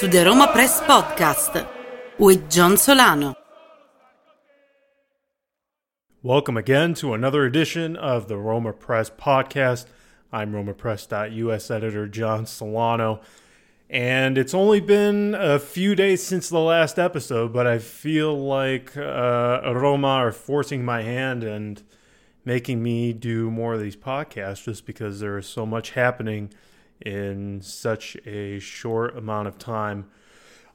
to the Roma Press Podcast with John Solano. Welcome again to another edition of the Roma Press Podcast. I'm RomaPress.us editor John Solano. And it's only been a few days since the last episode, but I feel like uh, Roma are forcing my hand and making me do more of these podcasts just because there is so much happening in such a short amount of time.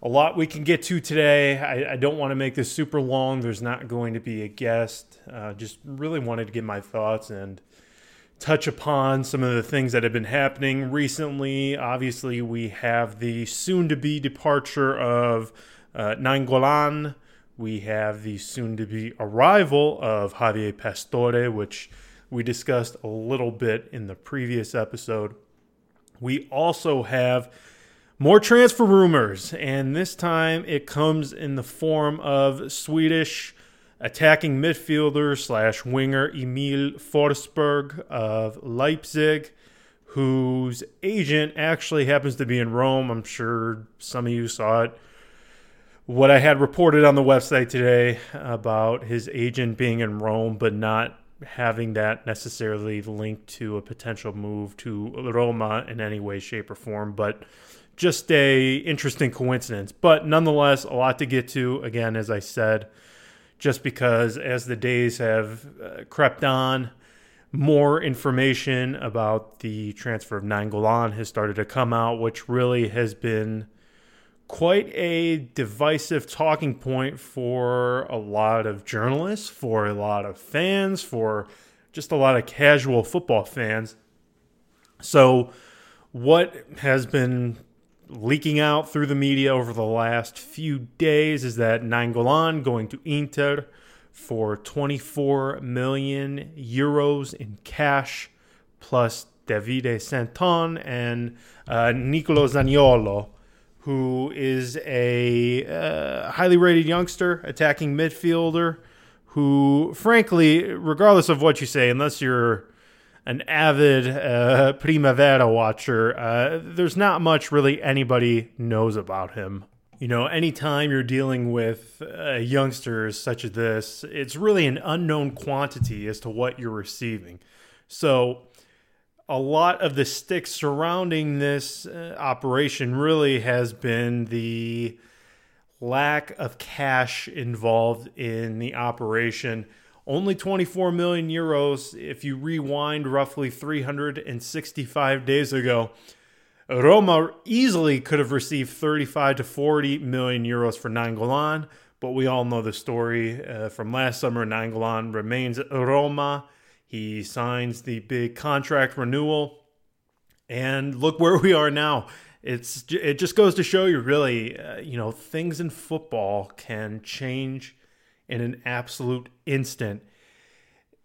A lot we can get to today. I, I don't want to make this super long. There's not going to be a guest. Uh, just really wanted to get my thoughts and touch upon some of the things that have been happening recently. Obviously, we have the soon to be departure of uh, Nainggolan. We have the soon to be arrival of Javier Pastore, which we discussed a little bit in the previous episode. We also have more transfer rumors, and this time it comes in the form of Swedish attacking midfielder slash winger Emil Forsberg of Leipzig, whose agent actually happens to be in Rome. I'm sure some of you saw it. What I had reported on the website today about his agent being in Rome, but not having that necessarily linked to a potential move to Roma in any way, shape, or form, but just a interesting coincidence. But nonetheless, a lot to get to. Again, as I said, just because as the days have uh, crept on, more information about the transfer of Nainggolan has started to come out, which really has been quite a divisive talking point for a lot of journalists, for a lot of fans, for just a lot of casual football fans. So, what has been leaking out through the media over the last few days is that Nainggolan going to Inter for 24 million euros in cash plus Davide Santon and uh, Nicolo Zaniolo who is a uh, highly rated youngster, attacking midfielder, who, frankly, regardless of what you say, unless you're an avid uh, Primavera watcher, uh, there's not much really anybody knows about him. You know, anytime you're dealing with uh, youngsters such as this, it's really an unknown quantity as to what you're receiving. So, a lot of the sticks surrounding this uh, operation really has been the lack of cash involved in the operation. Only 24 million euros if you rewind roughly 365 days ago. Roma easily could have received 35 to 40 million euros for Nainggolan, but we all know the story uh, from last summer. Nainggolan remains Roma he signs the big contract renewal, and look where we are now. It's it just goes to show you, really, uh, you know, things in football can change in an absolute instant.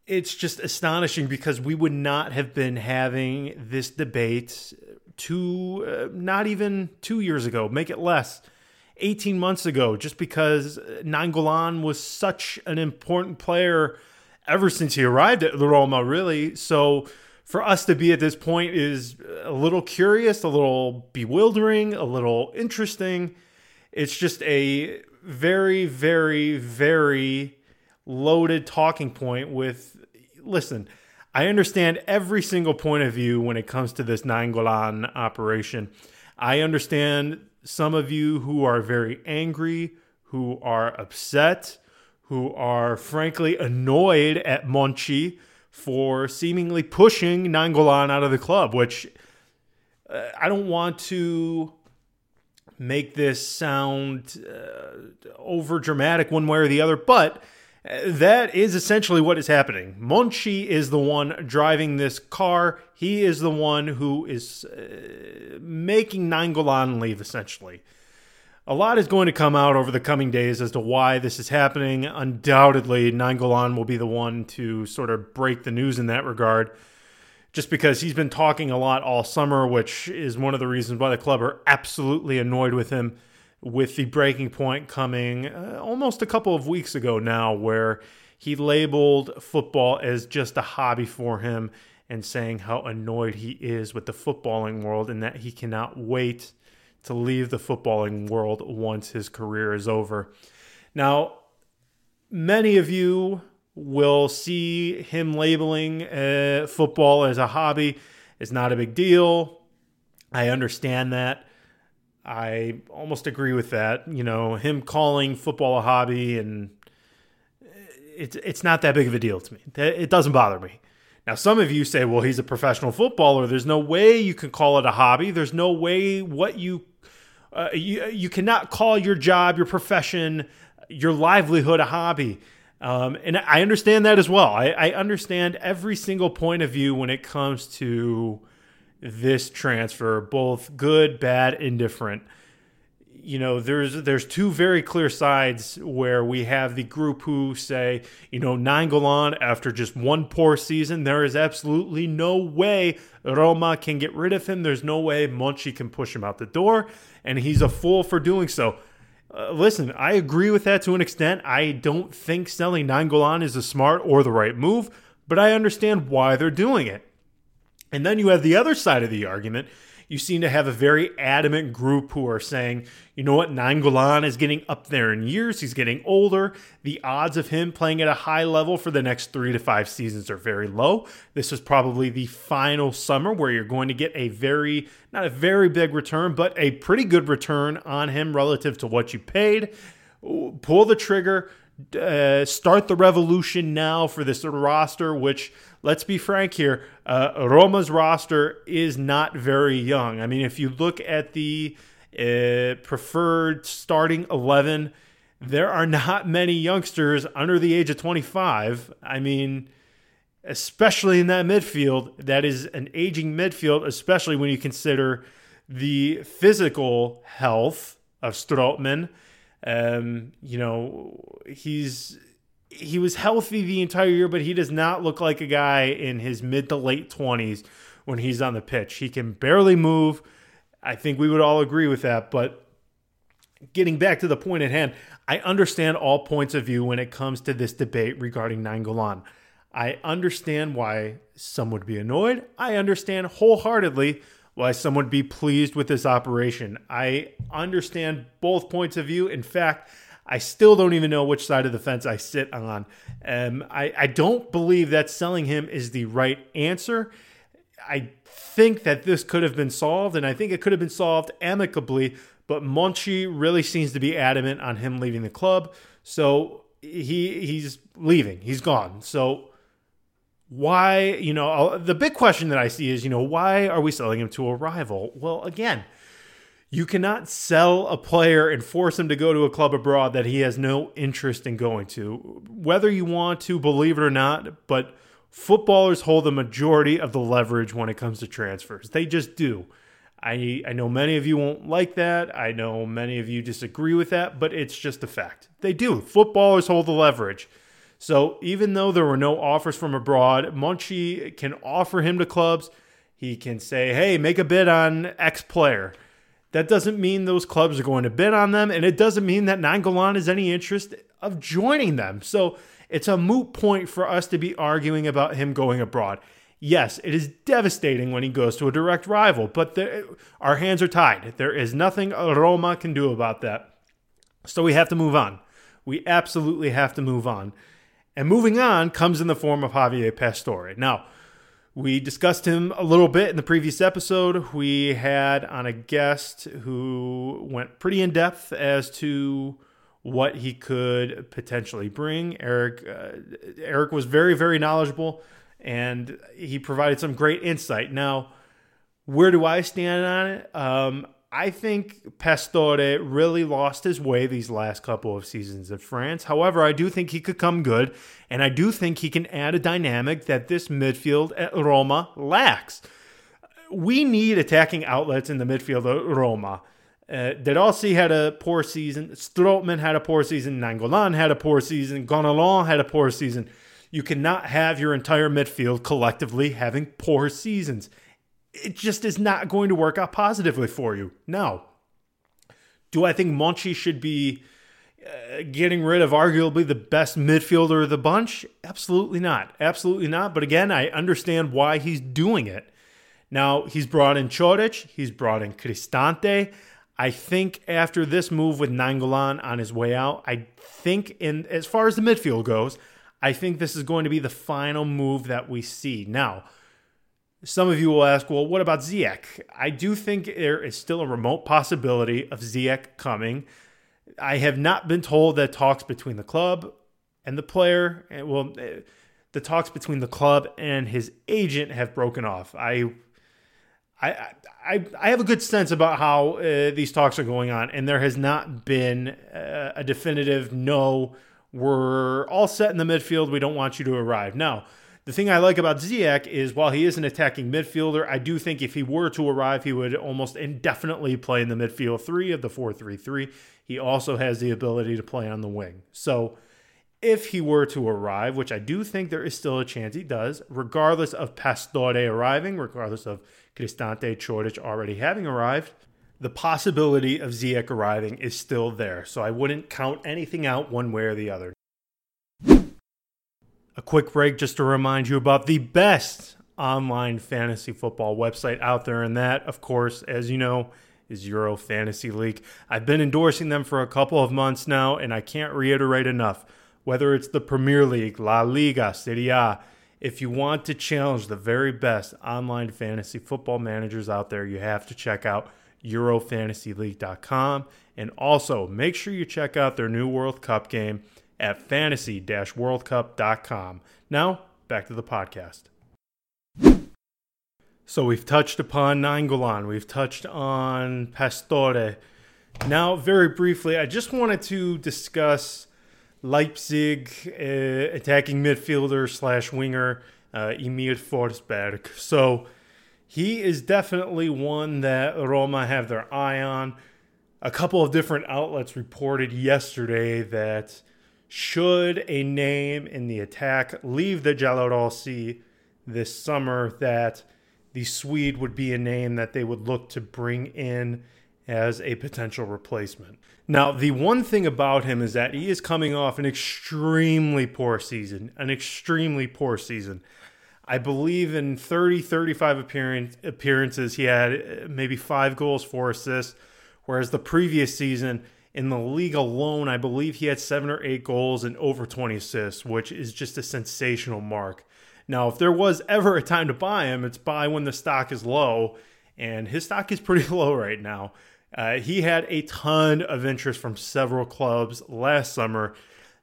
It's just astonishing because we would not have been having this debate two, uh, not even two years ago, make it less. 18 months ago, just because Nainggolan was such an important player ever since he arrived at Roma, really. So for us to be at this point is a little curious, a little bewildering, a little interesting. It's just a very, very, very loaded talking point with listen, I understand every single point of view when it comes to this Nainggolan operation. I understand some of you who are very angry, who are upset, who are frankly annoyed at Monchi for seemingly pushing Nainggolan out of the club, which uh, I don't want to make this sound uh, over dramatic one way or the other, but uh, that is essentially what is happening. Monchi is the one driving this car. He is the one who is uh, making Nainggolan leave, essentially. A lot is going to come out over the coming days as to why this is happening. Undoubtedly, Nainggolan will be the one to sort of break the news in that regard, just because he's been talking a lot all summer, which is one of the reasons why the club are absolutely annoyed with him. With the breaking point coming uh, almost a couple of weeks ago now, where he labeled football as just a hobby for him and saying how annoyed he is with the footballing world and that he cannot wait to leave the footballing world once his career is over. Now, many of you will see him labeling uh, football as a hobby. It's not a big deal. I understand that. I almost agree with that. You know, him calling football a hobby and it's it's not that big of a deal to me. It doesn't bother me. Now, some of you say, well, he's a professional footballer. There's no way you can call it a hobby. There's no way what you uh, you, you cannot call your job, your profession, your livelihood a hobby. Um, and I understand that as well. I, I understand every single point of view when it comes to this transfer, both good, bad, indifferent you know there's there's two very clear sides where we have the group who say you know Nainggolan after just one poor season there is absolutely no way Roma can get rid of him there's no way Monchi can push him out the door and he's a fool for doing so. Uh, listen I agree with that to an extent. I don't think selling Nainggolan is a smart or the right move but I understand why they're doing it. And then you have the other side of the argument you seem to have a very adamant group who are saying, you know what, Nainggolan is getting up there in years. He's getting older. The odds of him playing at a high level for the next three to five seasons are very low. This is probably the final summer where you're going to get a very, not a very big return, but a pretty good return on him relative to what you paid. Pull the trigger. Uh, start the revolution now for this roster, which let's be frank here, uh, Roma's roster is not very young. I mean, if you look at the uh, preferred starting 11, there are not many youngsters under the age of 25. I mean, especially in that midfield, that is an aging midfield, especially when you consider the physical health of Strootman. Um, you know, he's he was healthy the entire year, but he does not look like a guy in his mid to late 20s when he's on the pitch. He can barely move. I think we would all agree with that. But getting back to the point at hand, I understand all points of view when it comes to this debate regarding Nainggolan. I understand why some would be annoyed. I understand wholeheartedly why some would be pleased with this operation. I understand both points of view. In fact, I still don't even know which side of the fence I sit on. Um, I, I don't believe that selling him is the right answer. I think that this could have been solved, and I think it could have been solved amicably. But Monchi really seems to be adamant on him leaving the club, so he he's leaving. He's gone. So why? You know, uh, the big question that I see is, you know, why are we selling him to a rival? Well, again you cannot sell a player and force him to go to a club abroad that he has no interest in going to. Whether you want to believe it or not, but footballers hold the majority of the leverage when it comes to transfers. They just do. I, I know many of you won't like that. I know many of you disagree with that, but it's just a fact. They do. Footballers hold the leverage. So even though there were no offers from abroad, Monchi can offer him to clubs. He can say, hey, make a bid on X player that doesn't mean those clubs are going to bid on them, and it doesn't mean that Nainggolan has any interest of joining them. So it's a moot point for us to be arguing about him going abroad. Yes, it is devastating when he goes to a direct rival, but our hands are tied. There is nothing Roma can do about that. So we have to move on. We absolutely have to move on. And moving on comes in the form of Javier Pastore. Now, we discussed him a little bit in the previous episode. We had on a guest who went pretty in depth as to what he could potentially bring. Eric uh, Eric was very very knowledgeable and he provided some great insight. Now, where do I stand on it? Um, I think Pastore really lost his way these last couple of seasons in France. However, I do think he could come good, and I do think he can add a dynamic that this midfield at Roma lacks. We need attacking outlets in the midfield at Roma. Uh, De Rossi had a poor season. Strootman had a poor season. Nainggolan had a poor season. Gonalons had a poor season. You cannot have your entire midfield collectively having poor seasons it just is not going to work out positively for you. No. Do I think Monchi should be uh, getting rid of arguably the best midfielder of the bunch? Absolutely not. Absolutely not. But again, I understand why he's doing it. Now, he's brought in Coric, he's brought in Cristante. I think after this move with Nainggolan on his way out, I think in as far as the midfield goes, I think this is going to be the final move that we see. Now, some of you will ask, well, what about Ziyech? I do think there is still a remote possibility of Ziyech coming. I have not been told that talks between the club and the player, well, eh, the talks between the club and his agent have broken off. I, I, I, I have a good sense about how uh, these talks are going on, and there has not been uh, a definitive no. We're all set in the midfield. We don't want you to arrive now. The thing I like about Ziyech is while he is an attacking midfielder, I do think if he were to arrive, he would almost indefinitely play in the midfield three of the 4 3 3. He also has the ability to play on the wing. So if he were to arrive, which I do think there is still a chance he does, regardless of Pastore arriving, regardless of Cristante Coric already having arrived, the possibility of Ziyech arriving is still there. So I wouldn't count anything out one way or the other. A quick break just to remind you about the best online fantasy football website out there, and that, of course, as you know, is Euro Fantasy League. I've been endorsing them for a couple of months now, and I can't reiterate enough. Whether it's the Premier League, La Liga, Serie A, if you want to challenge the very best online fantasy football managers out there, you have to check out EuroFantasyLeague.com. And also, make sure you check out their new World Cup game at fantasy worldcup.com. Now, back to the podcast. So we've touched upon Nainggolan, we've touched on Pastore. Now, very briefly, I just wanted to discuss Leipzig uh, attacking midfielder slash winger uh, Emil Forsberg. So he is definitely one that Roma have their eye on. A couple of different outlets reported yesterday that should a name in the attack leave the Giallorossi this summer, that the Swede would be a name that they would look to bring in as a potential replacement. Now, the one thing about him is that he is coming off an extremely poor season, an extremely poor season. I believe in 30, 35 appearance, appearances, he had uh, maybe five goals, four assists, whereas the previous season, in the league alone, I believe he had seven or eight goals and over 20 assists, which is just a sensational mark. Now, if there was ever a time to buy him, it's buy when the stock is low, and his stock is pretty low right now. Uh, he had a ton of interest from several clubs last summer.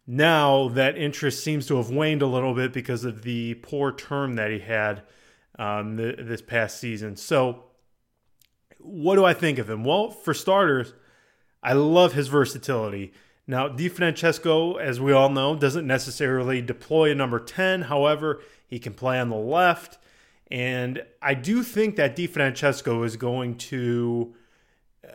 Now that interest seems to have waned a little bit because of the poor term that he had um, this past season. So, what do I think of him? Well, for starters, I love his versatility. Now, Di Francesco, as we all know, doesn't necessarily deploy a number 10. However, he can play on the left. And I do think that Di Francesco is going to. Uh,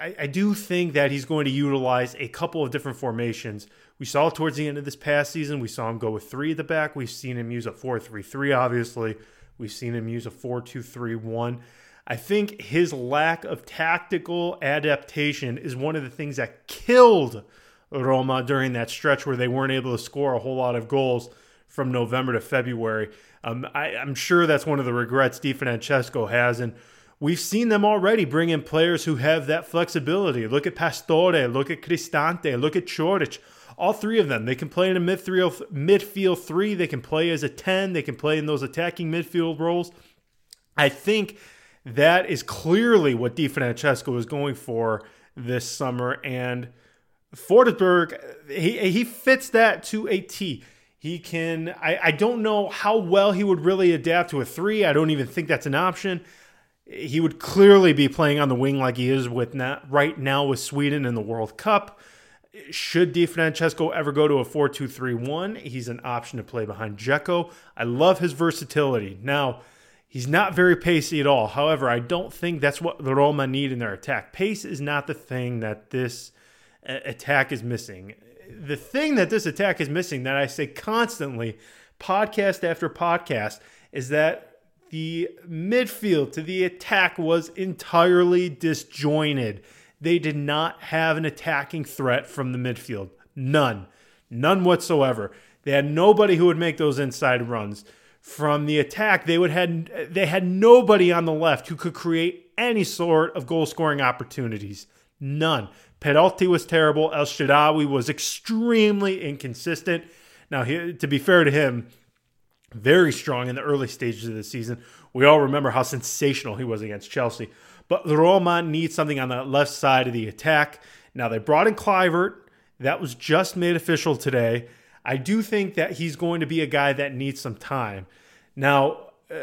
I, I, do think that he's going to utilize a couple of different formations. We saw towards the end of this past season, we saw him go with three at the back. We've seen him use a 4 3 3, obviously. We've seen him use a 4 2 3 1. I think his lack of tactical adaptation is one of the things that killed Roma during that stretch where they weren't able to score a whole lot of goals from November to February. Um, I, am sure that's one of the regrets Di Francesco has. And we've seen them already bring in players who have that flexibility. Look at Pastore, look at Cristante, look at Coric. All three of them. They can play in a midfield three. They can play as a 10. They can play in those attacking midfield roles. I think that is clearly what Di Francesco is going for this summer. And Forsberg, he, he fits that to a T. He can, I, I don't know how well he would really adapt to a three. I don't even think that's an option. He would clearly be playing on the wing like he is with now, right now with Sweden in the World Cup. Should Di Francesco ever go to a 4 2 3 1, he's an option to play behind Dzeko. I love his versatility. Now, He's not very pacey at all. However, I don't think that's what the Roma need in their attack. Pace is not the thing that this uh, attack is missing. The thing that this attack is missing, that I say constantly, podcast after podcast, is that the midfield to the attack was entirely disjointed. They did not have an attacking threat from the midfield. None. None whatsoever. They had nobody who would make those inside runs. From the attack, they would had they had nobody on the left who could create any sort of goal scoring opportunities. None. Perotti was terrible. El Shaarawy was extremely inconsistent. Now, he, to be fair to him, very strong in the early stages of the season. We all remember how sensational he was against Chelsea. But Roma needs something on the left side of the attack. Now, they brought in Kluivert. That was just made official today. I do think that he's going to be a guy that needs some time. Now, uh,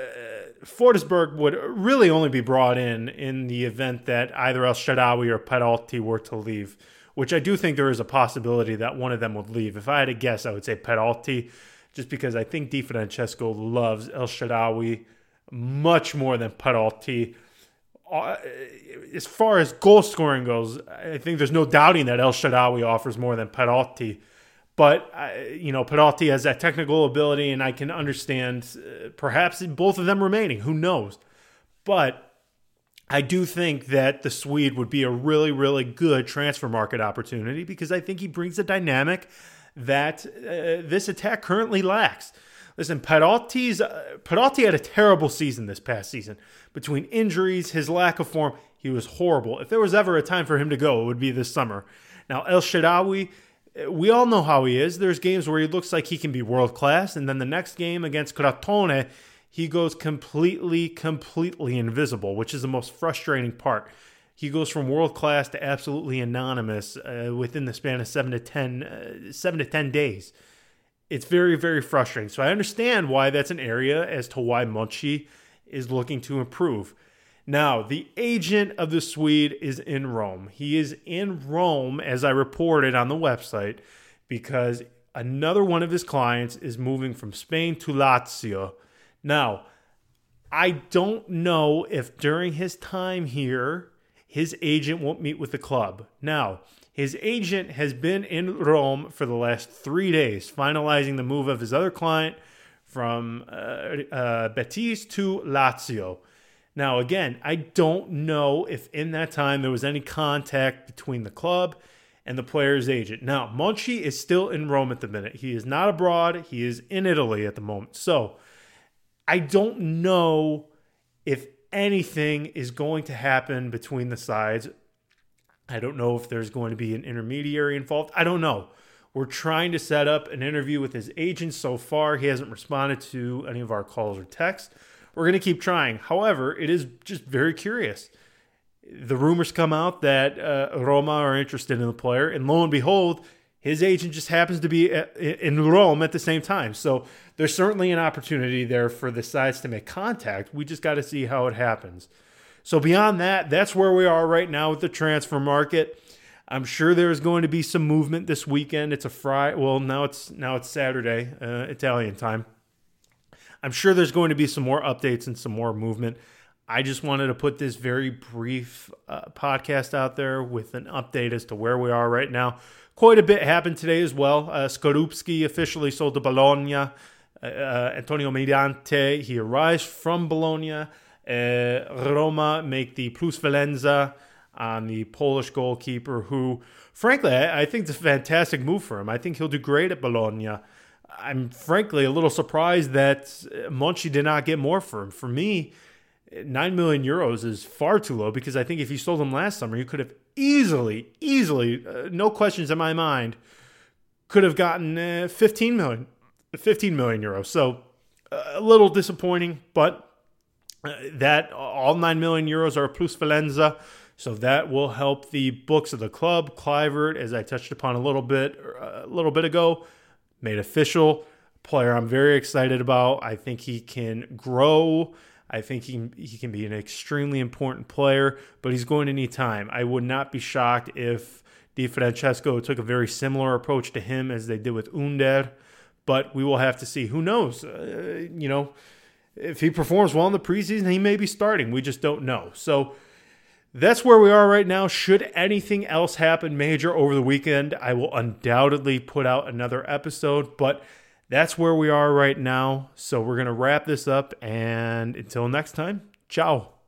would really only be brought in in the event that either El Shaarawy or Perotti were to leave, which I do think there is a possibility that one of them would leave. If I had to guess, I would say Perotti, just because I think Di Francesco loves El Shaarawy much more than Perotti. Uh, as far as goal scoring goes, I think there's no doubting that El Shaarawy offers more than Perotti. But you know, Perotti has that technical ability, and I can understand uh, perhaps both of them remaining. Who knows? But I do think that the Swede would be a really, really good transfer market opportunity because I think he brings a dynamic that uh, this attack currently lacks. Listen, Perotti's uh, Perotti had a terrible season this past season. Between injuries, his lack of form, he was horrible. If there was ever a time for him to go, it would be this summer. Now, El Shaarawy we all know how he is. There's games where he looks like he can be world class, and then the next game against Crotone, he goes completely, completely invisible, which is the most frustrating part. He goes from world class to absolutely anonymous uh, within the span of seven to ten, uh, seven to ten days. It's very, very frustrating. So I understand why that's an area as to why Monchi is looking to improve. Now, the agent of the Swede is in Rome. He is in Rome, as I reported on the website, because another one of his clients is moving from Spain to Lazio. Now, I don't know if during his time here, his agent won't meet with the club. Now, his agent has been in Rome for the last three days, finalizing the move of his other client from uh, uh, Betis to Lazio. Now, again, I don't know if in that time there was any contact between the club and the player's agent. Now, Monchi is still in Rome at the minute. He is not abroad, he is in Italy at the moment. So, I don't know if anything is going to happen between the sides. I don't know if there's going to be an intermediary involved. I don't know. We're trying to set up an interview with his agent so far. He hasn't responded to any of our calls or texts. We're going to keep trying. However, it is just very curious. The rumors come out that uh, Roma are interested in the player, and lo and behold, his agent just happens to be at, in Rome at the same time. So there's certainly an opportunity there for the sides to make contact. We just got to see how it happens. So beyond that, that's where we are right now with the transfer market. I'm sure there's going to be some movement this weekend. It's a Friday. Well, now it's now it's Saturday, uh, Italian time. I'm sure there's going to be some more updates and some more movement. I just wanted to put this very brief uh, podcast out there with an update as to where we are right now. Quite a bit happened today as well. Uh, Skorupski officially sold to Bologna. Uh, uh, Antonio Mirante, he arrives from Bologna. Uh, Roma make the plus Valenza on the Polish goalkeeper, who, frankly, I, I think it's a fantastic move for him. I think he'll do great at Bologna. I'm frankly a little surprised that Monchi did not get more for him. For me, nine million euros is far too low because I think if you sold him last summer, you could have easily, easily, uh, no questions in my mind, could have gotten uh, 15 million, 15 million euros. So uh, a little disappointing, but uh, that all nine million euros are plusvalenza. So that will help the books of the club. Kluivert, as I touched upon a little bit, uh, a little bit ago, made official. Player I'm very excited about. I think he can grow. I think he, he can be an extremely important player, but he's going to need time. I would not be shocked if Di Francesco took a very similar approach to him as they did with Under, but we will have to see. Who knows? Uh, you know, if he performs well in the preseason, he may be starting. We just don't know. So, that's where we are right now. Should anything else happen major over the weekend, I will undoubtedly put out another episode, but that's where we are right now. So we're going to wrap this up. And until next time, ciao.